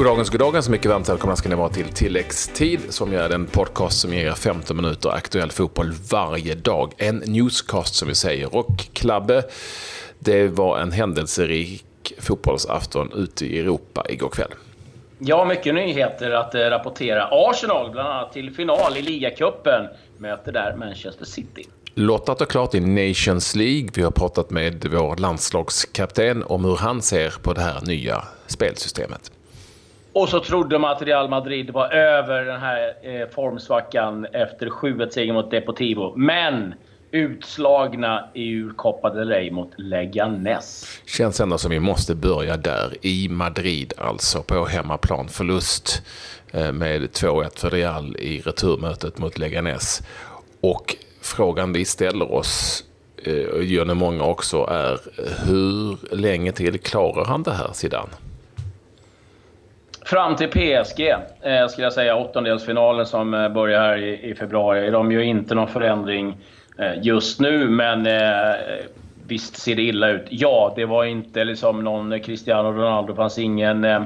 Goddagens, goddagens. Mycket varmt välkomna ska ni vara till Tilläggstid som är den podcast som ger 15 minuter aktuell fotboll varje dag. En newscast som vi säger. Och Klabbe, det var en händelserik fotbollsafton ute i Europa igår kväll. Ja, mycket nyheter att eh, rapportera. Arsenal, bland annat till final i ligacupen, möter där Manchester City. Lottat och klart i Nations League. Vi har pratat med vår landslagskapten om hur han ser på det här nya spelsystemet. Och så trodde man att Real Madrid var över den här eh, formsvackan efter 7-1-seger mot Deportivo. Men utslagna ur Copa del Rey mot Leganes. Känns ändå som vi måste börja där, i Madrid alltså, på hemmaplan. Förlust eh, med 2-1 för Real i returmötet mot Leganes. Och frågan vi ställer oss, eh, och gör nu många också, är hur länge till klarar han det här, Zidane? Fram till PSG, eh, skulle jag säga, åttondelsfinalen som eh, börjar här i, i februari. De gör inte någon förändring eh, just nu, men eh, visst ser det illa ut. Ja, det var inte liksom någon Cristiano Ronaldo, det fanns ingen eh,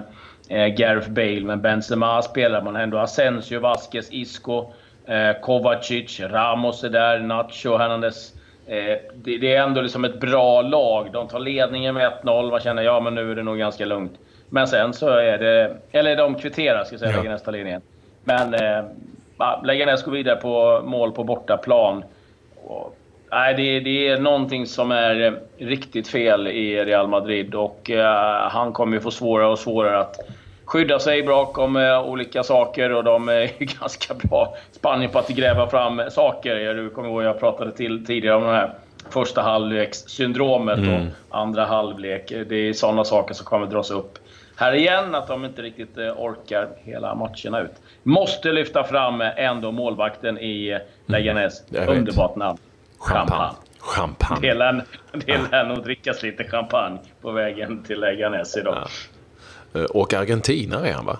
eh, Gareth Bale, men Benzema spelar man ändå. Asensio, Vasquez, Isco, eh, Kovacic, Ramos är där, Nacho, Hernandez. Eh, det, det, är ändå liksom ett bra lag. De tar ledningen med 1-0. Man känner ja, men nu är det nog ganska lugnt. Men sen så är det... Eller de kvitterar, ska jag säga, ja. Leganes tar ledningen. Men eh, Leganes går vidare på mål på bortaplan. Och, nej, det, det, är någonting som är riktigt fel i Real Madrid och eh, han kommer ju få svårare och svårare att skydda sig bakom eh, olika saker och de är ju ganska bra Spanien på att gräva fram saker. Du kommer ihåg jag pratade till tidigare om det här första halvlekssyndromet mm. och andra halvlek. Det är sådana saker som kommer dras upp här igen, att de inte riktigt eh, orkar hela matcherna ut. Måste lyfta fram ändå målvakten i Leganes. Mm. Underbart namn. Champagne. Champagne. Det lär, det lär nog drickas lite champagne på vägen till Leganes idag. Ja. Eh, och argentinare är han va?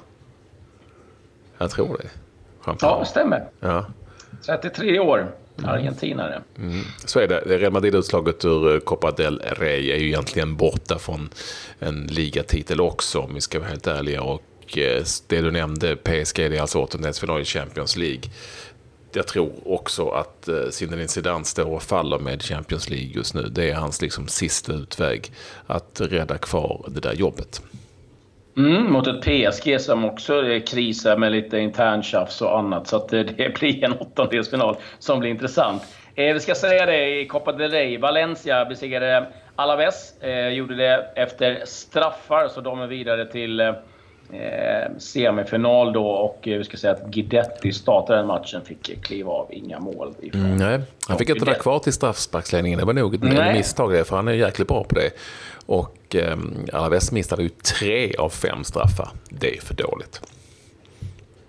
Jag tror det. Champagne. Ja, det stämmer. Ja. 33 år. Mm. Argentinare. Mm. Så är det. Real Madrid-utslaget ur Copa del Rey är ju egentligen borta från en ligatitel också, om vi ska vara helt ärliga. Och eh, det du nämnde, PSG, det är alltså åttondelsfinal i Champions League. Jag tror också att eh, Zinedine Zidane står och faller med Champions League just nu. Det är hans liksom sista utväg att rädda kvar det där jobbet. Mm, mot ett PSG som också krisar med lite interntjafs och annat. Så det, det blir en åttondelsfinal som blir intressant. Eh, vi ska säga det i Copa del Rey. Valencia besegrade Alaves. Eh, gjorde det efter straffar, så de är vidare till eh, eh, semifinal då. Och eh, vi ska säga att Guidetti startade den matchen, fick kliva av. Inga mål. Mm, nej, han fick inte vara kvar till straffsparksledningen. Det var nog ett misstag det, för han är jäkligt bra på det. Och eh, Alaves missade ju tre av fem straffar. Det är för dåligt.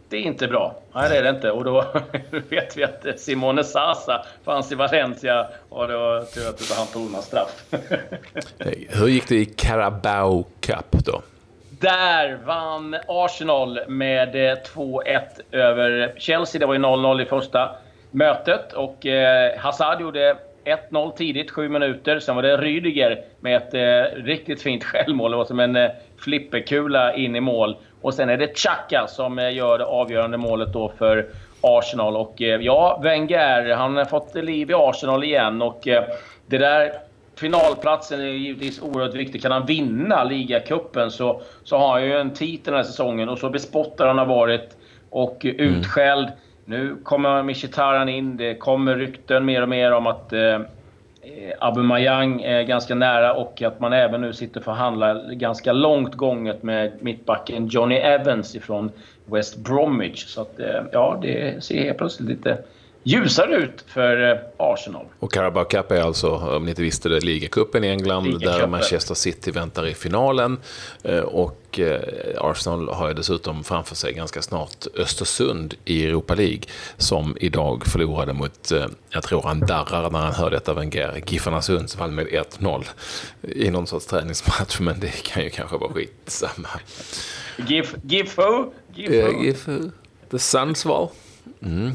Det är inte bra. Nej, det är det inte. Och då vet vi att Simone Sasa fanns i Valencia och det var tur att han tog några straff. Hur gick det i Carabao Cup då? Där vann Arsenal med eh, 2-1 över Chelsea. Det var ju 0-0 i första mötet och eh, Hazard gjorde 1-0 tidigt, sju minuter. Sen var det Rydiger med ett eh, riktigt fint självmål. Det var som en eh, flipperkula in i mål. Och sen är det Chaka som eh, gör det avgörande målet då för Arsenal. Och eh, ja, Wenger, han har fått liv i Arsenal igen. Och eh, det där finalplatsen är givetvis oerhört viktig. Kan han vinna ligacupen så, så har han ju en titel den här säsongen. Och så bespottad han har varit och mm. utskälld. Mm. Nu kommer Mkhitaryan in. Det kommer rykten mer och mer om att eh, Aubameyang är ganska nära och att man även nu sitter och förhandlar ganska långt gånget med mittbacken Johnny Evans ifrån West Bromwich. Så att, eh, ja, det ser helt plötsligt lite ljusare ut för eh, Arsenal. Och Carabao Cup är alltså, om ni inte visste det, ligacupen i England där Manchester City väntar i finalen. Eh, och eh, Arsenal har ju dessutom framför sig ganska snart Östersund i Europa League som idag förlorade mot, jag tror han darrar när han hör detta Wenger, Giffarna Sundsvall med 1-0 i någon sorts träningsmatch, men det kan ju kanske vara skitsamma. Gif, Gifu? Gifu? Gifu. The Sundsvall. Mm.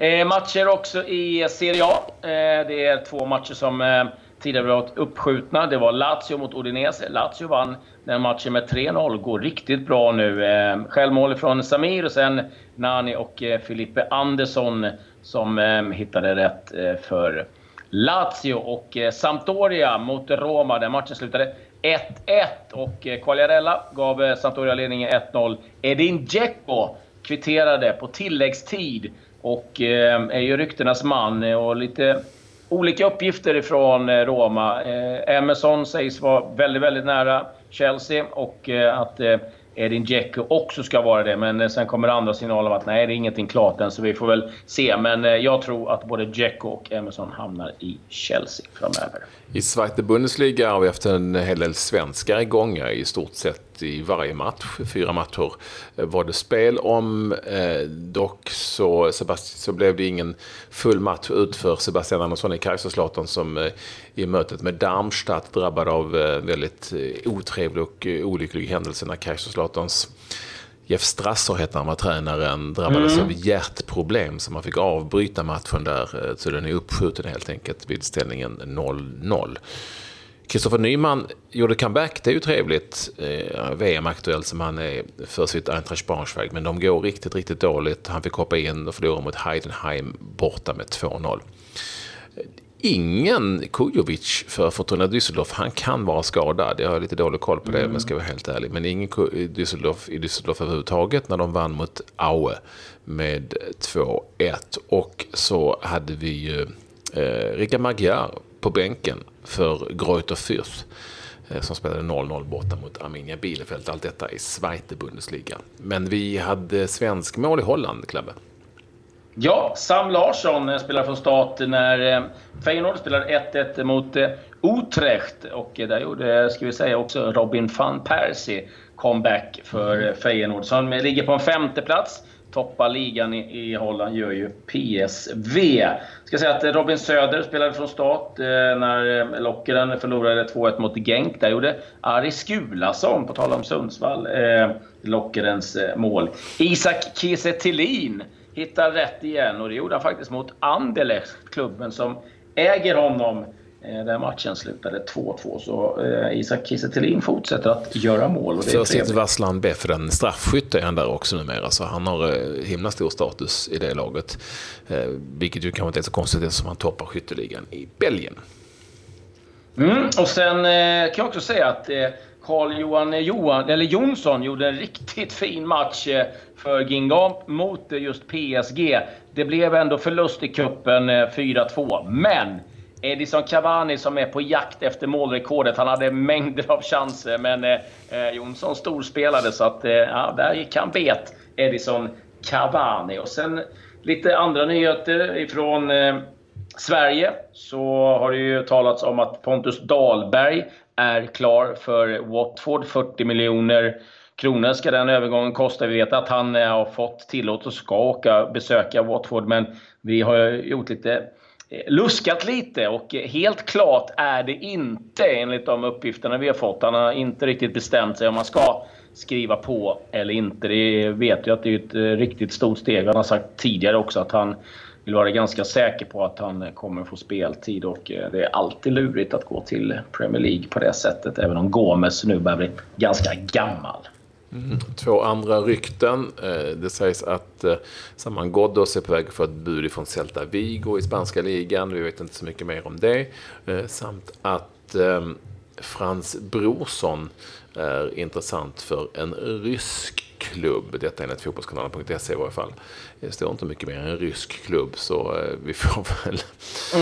Eh, matcher också i Serie A. Eh, det är två matcher som eh, tidigare varit uppskjutna. Det var Lazio mot Udinese. Lazio vann den matchen med 3-0. Går riktigt bra nu. Eh, självmål från Samir och sen Nani och eh, Filippe Andersson som eh, hittade rätt eh, för Lazio. Och eh, Sampdoria mot Roma. Den matchen slutade 1-1 och eh, Quagliarella gav eh, Sampdoria ledningen 1-0. Edin Dzeko kvitterade på tilläggstid och ehm, är ju ryktenas man eh, och lite olika uppgifter ifrån eh, Roma. Eh, Emerson sägs vara väldigt, väldigt nära Chelsea och eh, att eh, Edin Dzeko också ska vara det. Men sen kommer andra signaler om att nej, det är ingenting klart än, så vi får väl se. Men jag tror att både Dzeko och Emerson hamnar i Chelsea framöver. I Zweite Bundesliga har vi haft en hel del svenskar igång i stort sett i varje match. Fyra matcher var det spel om. Eh, dock så, så blev det ingen full match ut för Sebastian Andersson i Kaiserslautern som eh, i mötet med Darmstadt drabbad av eh, väldigt otrevlig och olycklig händelse när Kaiserslauterns Jeff Strasser hette han, var tränaren, drabbades mm. av hjärtproblem så man fick avbryta matchen där. Så den är uppskjuten helt enkelt vid ställningen 0-0. Kristoffer Nyman gjorde comeback, det är ju trevligt. Eh, VM-aktuell som han är för sitt Eintracht Braunschweig. Men de går riktigt, riktigt dåligt. Han fick hoppa in och förlora mot Heidenheim borta med 2-0 ingen Kujovic för Fortuna Düsseldorf. Han kan vara skadad. Jag har lite dålig koll på det, mm. men ska vara helt ärlig. Men ingen Düsseldorf i Düsseldorf överhuvudtaget när de vann mot Aue med 2-1. Och så hade vi ju eh, Rickard Magyar på bänken för Greuter Fürth eh, som spelade 0-0 borta mot Arminia Bielefeld. Allt detta i Zweite Bundesliga. Men vi hade svensk mål i Holland, Klabbe. Ja, Sam Larsson spelade spelar från start när eh, Feyenoord spelade 1-1 mot Utrecht. Och där gjorde, ska vi säga, också Robin van Persie comeback för. Feyenoord. Som ligger på en femte plats. Toppar ligan i, Holland gör ju PSV. Ska säga att Robin Söder spelade från start eh, när eh, Lockeren förlorade 2-1 mot Genk. Där gjorde Ari Skulason, på tal om Sundsvall, eh, Lockerens mål. Isak Kiese hittar rätt igen och det gjorde han faktiskt mot Anderlecht, klubben som äger honom. Eh, den matchen slutade 2-2, så eh, Isak Kiese fortsätter att göra mål. Och det Först ett Vasslan Befren, straffskytt är han där också numera, så han har eh, himla stor status i det laget. Vilket ju kanske inte är så konstigt eftersom han toppar skytteligan i Belgien. Mm, och sen kan jag också säga att Carl-Johan Johan, eller Jonsson gjorde en riktigt fin match eh, för Gingamp mot eh, just PSG. Det blev ändå förlust i kuppen 4-2. Eh, Men Edison Cavani som är på jakt efter målrekordet. Han hade mängder av chanser, men eh, Jonsson storspelade så att eh, ja, där gick han bet, Edison Cavani. Och sen lite andra nyheter ifrån eh, Sverige så har det ju talats om att Pontus Dahlberg är klar för Watford. 40 miljoner kronor ska den övergången kosta. Vi vet att han eh, har fått tillåtelse och ska åka besöka Watford, men vi har gjort lite Eh, luskat lite och helt klart är det inte enligt de uppgifterna vi har fått. Han har inte riktigt bestämt sig om han ska skriva på eller inte. Det vet ju att det är ett eh, riktigt stort steg. Han har sagt tidigare också att han vill vara ganska säker på att han eh, kommer få speltid och det är alltid lurigt att gå till Premier League på det sättet, även om Gomes nu börjar bli ganska gammal. Mm. Två andra rykten. Eh, det sägs att eh, Saman Ghoddos är på väg för ett bud från Celta Vigo i spanska ligan. Vi vet inte så mycket mer om det. Eh, samt att Frans Brorsson är intressant för en rysk klubb. Detta enligt fotbollskanalen.se i varje fall. Det står inte mycket mer än en rysk klubb så eh, vi får väl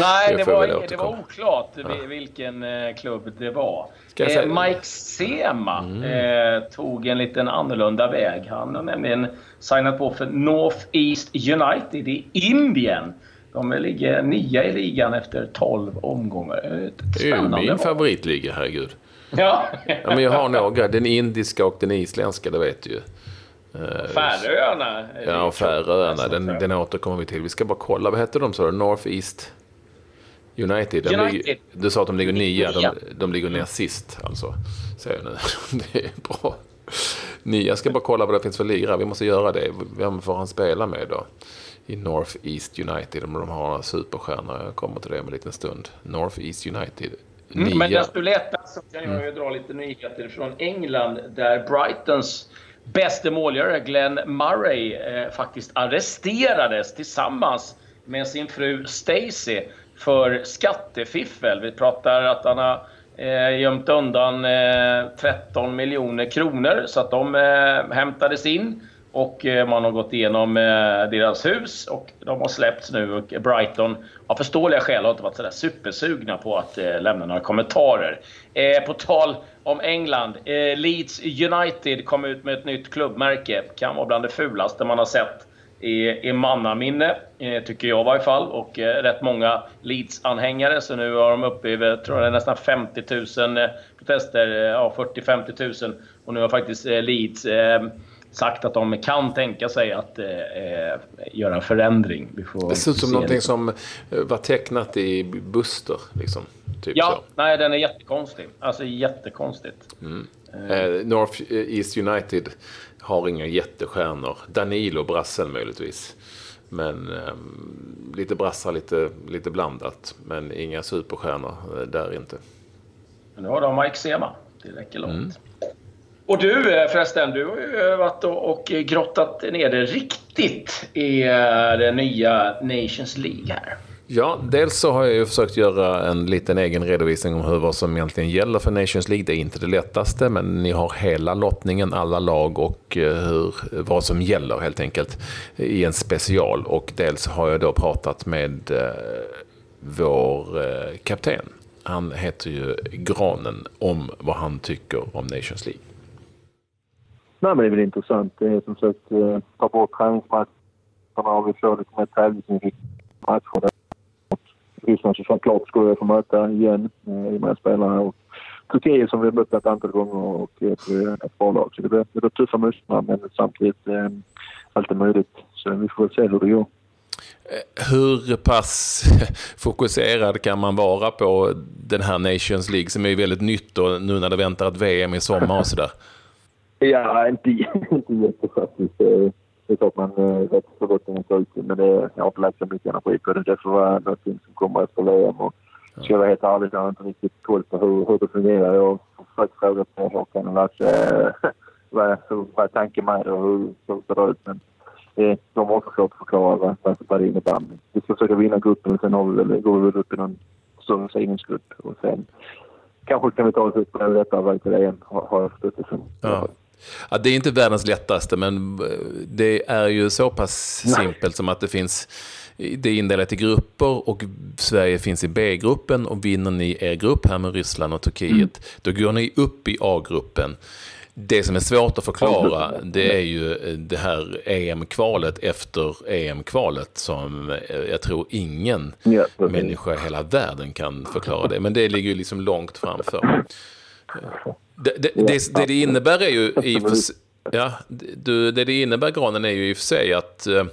Nej, det var, det var oklart ja. vilken eh, klubb det var. Eh, Mike Sema mm. eh, tog en liten annorlunda väg. Han har nämligen signat på för North East United i Indien. De ligger nia i ligan efter 12 omgångar. Det är min favoritliga, herregud. Ja. ja. men jag har några. Den indiska och den isländska, det vet du ju. Eh, Färöarna? Ja, Färöarna. Den, den återkommer vi till. Vi ska bara kolla. Vad heter de så? North East United. De United. Ligger, du sa att de ligger nia. De, de ligger ner sist alltså. Säger jag nu. Det är bra. Nia. Jag ska bara kolla vad det finns för lirare. Vi måste göra det. Vem får han spela med då? i North East United. Om de har superstjärnor. Jag kommer till det om en liten stund. North East United. Mm, men desto lättare så kan jag ju dra lite nyheter från England där Brightons bäste målgörare Glenn Murray eh, faktiskt arresterades tillsammans med sin fru Stacy för skattefiffel. Vi pratar att han har eh, gömt undan eh, 13 miljoner kronor så att de eh, hämtades in och eh, man har gått igenom eh, deras hus och de har släppts nu och Brighton av förståeliga skäl har inte varit sådär supersugna på att eh, lämna några kommentarer. Eh, på tal om England. Leeds United kom ut med ett nytt klubbmärke. Kan vara bland det fulaste man har sett i, i mannaminne, tycker jag i varje fall. Och rätt många Leeds-anhängare. Så nu har de uppe i tror jag, nästan 50 000 protester. Ja, 40-50 000. Och nu har faktiskt Leeds sagt att de kan tänka sig att eh, göra en förändring. det ser ut som någonting lite. som eh, var tecknat i Buster. Liksom, typ ja, så. nej den är jättekonstig. Alltså jättekonstigt. Mm. Eh, North East United har inga jättestjärnor. Danilo brassen möjligtvis. Men eh, lite brassar, lite, lite blandat. Men inga superstjärnor eh, där inte. Men nu har de Mike Sema. Det räcker långt. Mm. Och du eh, förresten, du har ju varit och grottat ner det riktigt i eh, den nya Nations League här. Ja, dels så har jag ju försökt göra en liten egen redovisning om hur vad som egentligen gäller för Nations League. Det är inte det lättaste, men ni har hela lottningen, alla lag och eh, hur, vad som gäller helt enkelt i en special. Och dels har jag då pratat med eh, vår eh, kapten. Han heter ju Granen om vad han tycker om Nations League. Nej, men det är väl intressant. Det är som sagt eh, ta bort träningsmatcherna och vi får lite mer tävlingsinriktade matcher. Ryssland så såklart skulle jag få möta igen eh, i med spelare och Turkiet som vi mött ett antal gånger och ett, ett bra lag. Så det blir, det blir tuffa motståndare men samtidigt eh, allt är möjligt. Så vi får väl se hur det går. Eh, hur pass fokuserad kan man vara på den här Nations League som är väldigt nytt och nu när det väntar ett VM i sommar och sådär? Ja, inte, inte jättefaktiskt. Det är klart man vet eh, så gott det ser ut men det, jag har inte lagt så mycket energi på det. Det får vara någonting som kommer efter VM. Och ska jag vara helt ärlig så har jag inte riktigt koll på hur, hur det fungerar. Jag har försökt fråga på Håkan och Lasse vad, vad är tanken med det och hur, hur det ser ut. Men eh, de har också svårt att förklara vad, vad, vad det innebär. Vi ska försöka vinna gruppen och sen har vi väl, går vi väl upp i någon större segringsgrupp. Och sen kanske kan vi ta oss upp på den lättare väg till EM, har jag förstått det som. Ja. Ja, det är inte världens lättaste, men eh, det är ju så pass Nej. simpelt som att det finns det är indelat i grupper och Sverige finns i B-gruppen och vinner ni er grupp här med Ryssland och Turkiet, mm. då går ni upp i A-gruppen. Det som är svårt att förklara, det är ju eh, det här EM-kvalet efter EM-kvalet som eh, jag tror ingen ja, människa i hela världen kan förklara det. Men det ligger ju liksom långt framför. Det, det, det, det, det innebär är ju i för, ja, det, det innebär, Granen, är ju i och för sig att eh,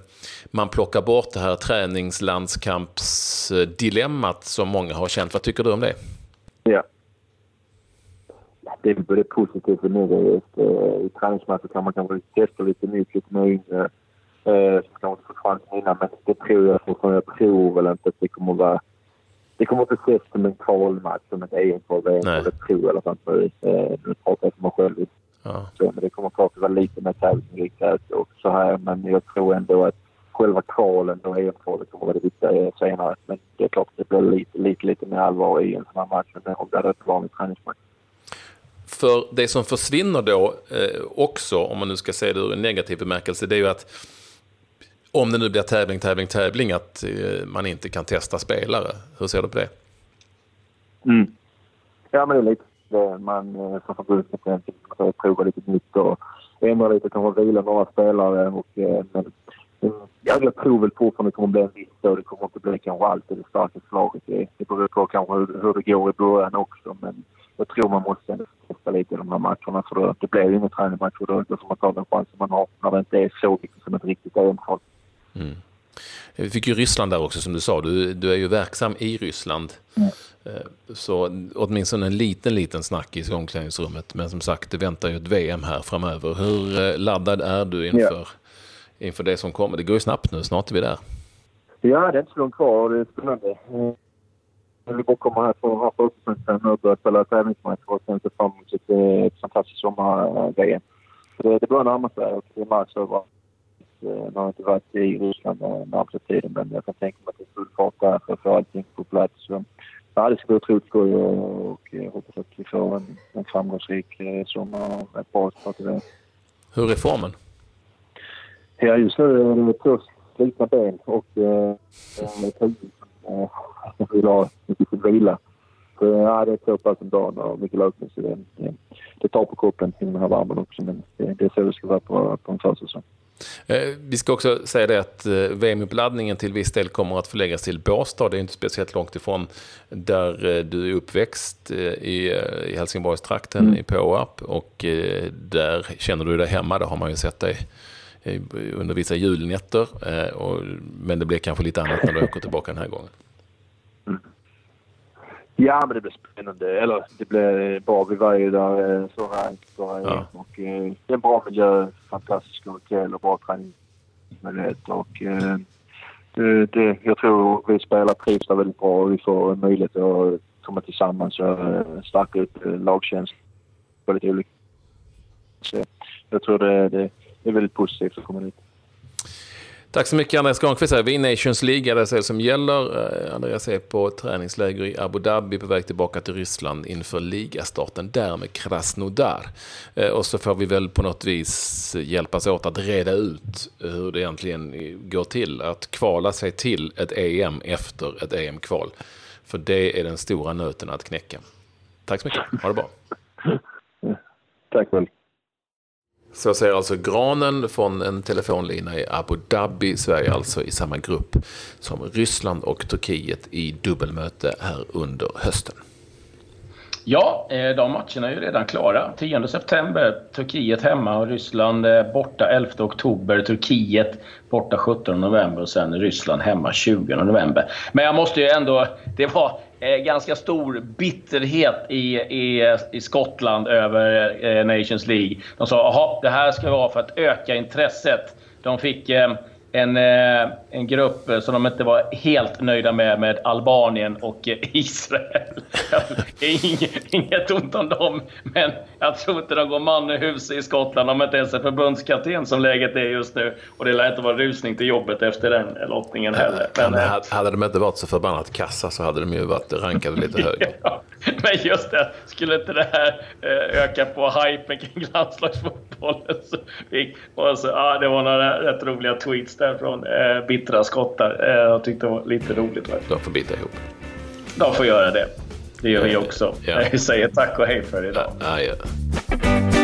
man plockar bort det här träningslandskampsdilemmat som många har känt. Vad tycker du om det? Ja. Det är både positivt och negativt. I träningsmatcher kan man kanske testa lite nytt, lite mer yngre. Eh, som kanske inte fått chansen innan, men det tror jag fortfarande. Jag tror väl inte att det kommer att vara det kommer inte ses som en kvalmatch, som ett EM-kval. I alla fall. Eh, nu pratar jag för mig själv. Ja. Så, men det kommer klart att vara lite mer tävlingsinriktat och så här. Men jag tror ändå att själva kvalen och EM-kvalet kommer vara det viktiga senare. Men det är klart att det blir lite, lite, lite mer allvar i en sån här match än om det hade varit en vanlig träningsmatch. För det som försvinner då eh, också, om man nu ska se det ur en negativ bemärkelse, det är ju att om det nu blir tävling, tävling, tävling, att eh, man inte kan testa spelare. Hur ser du på det? Mm. Ja, men det är lite det man som förbundskapten får prova lite nytt och ändra lite, kanske vila några spelare. Och, eh, men, jag tror väl fortfarande det kommer bli en viss och det kommer inte bli kanske alltid det starkaste slaget. Det, det beror på kanske hur, hur det går i början också. Men jag tror man måste testa lite i de här matcherna för det, det blir ju ingen träningsmatch och då är det inte som att ta den chansen man har när det inte är så mycket som ett riktigt EM-kval. Mm. Vi fick ju Ryssland där också som du sa. Du, du är ju verksam i Ryssland. Mm. Så åtminstone en liten, liten snackis i omklädningsrummet. Men som sagt, det väntar ju ett VM här framöver. Hur eh, laddad är du inför, inför det som kommer. Det går ju snabbt nu, snart är vi där. Ja, det är inte så långt kvar och det är spännande. Jag vill bara komma här från här försäsongstiden nu och börja spela tävlingsmatcher och sen se fram emot ett, ett fantastiskt sommar-VM. Det, det börjar närma sig och det märks överallt. Nu har jag inte varit i Ryssland den närmaste tiden men jag kan tänka mig att det är full fart där för att få allting på plats. Så, ja, det ska bli otroligt skoj och, och jag hoppas att vi får en, en framgångsrik sommar och ett bra start till det. Hur är formen? Ja, just nu är det två slitna ben och eh, huvud som eh, vill ha mycket vila. Så, ja, det är två pass om dagen och mycket löpning så det, det, det tar på kroppen i den här varmen också men det, det är så det ska vara på, på en försäsong. Eh, vi ska också säga det att eh, VM-uppladdningen till viss del kommer att förläggas till Båstad. Det är inte speciellt långt ifrån där eh, du är uppväxt i, Helsingborgstrakten, mm. i Påarp. Och där känner du dig hemma. Där har man ju sett dig under vissa julnätter. Men det blir kanske lite annat när du åker tillbaka den här gången. Ja, men det blir spännande. Eller det blir bra. Vi var ju där här bara ja. och eh, en bra miljö, fantastiska hotell och bra träningsmöjligheter. Och, eh, det, jag tror vi spelar trivs där väldigt bra och vi får möjlighet att komma tillsammans och eh, stärka upp lagkänslan på lite olika Så jag tror det, det, det är väldigt positivt att komma dit. Tack så mycket Andreas Granqvist. Vi är Nations League, är det som gäller. Eh, Andreas är på träningsläger i Abu Dhabi på väg tillbaka till Ryssland inför ligastarten där med Krasnodar. Eh, och så får vi väl på något vis hjälpas åt att reda ut hur det egentligen går till att kvala sig till ett EM efter ett EM-kval. För det är den stora nöten att knäcka. Tack så mycket. Ha det bra. Tack väl. Så säger alltså Granen från en telefonlina i Abu Dhabi. Sverige alltså i samma grupp som Ryssland och Turkiet i dubbelmöte här under hösten. Ja, eh, de matcherna är ju redan klara. 10 september, Turkiet hemma och Ryssland eh, borta 11 oktober. Turkiet borta 17 november och sen Ryssland hemma 20 november. Men jag måste ju ändå... Det var Eh, ganska stor bitterhet i, i, i Skottland över eh, Nations League. De sa att det här ska vara för att öka intresset. De fick eh, en, eh, en grupp som de inte var helt nöjda med, med Albanien och Israel. inget, inget ont om dem, men jag tror inte de går man i hus i Skottland om inte ens är förbundskapten som läget är just nu. Och det lär inte vara rusning till jobbet efter den lottningen heller. Men, men eh, hade de inte varit så förbannat kassa så hade de ju varit rankade lite högre. ja, men just det, skulle inte det här eh, öka på hypen kring landslagsfotbollen? Så fick, och så, ja, det var några rätt roliga tweets där från eh, bittra skottar. Eh, jag tyckte det var lite roligt. De får bita ihop. De får göra det. Det gör vi också. Ja. Vi säger tack och hej för idag. Ja, ja.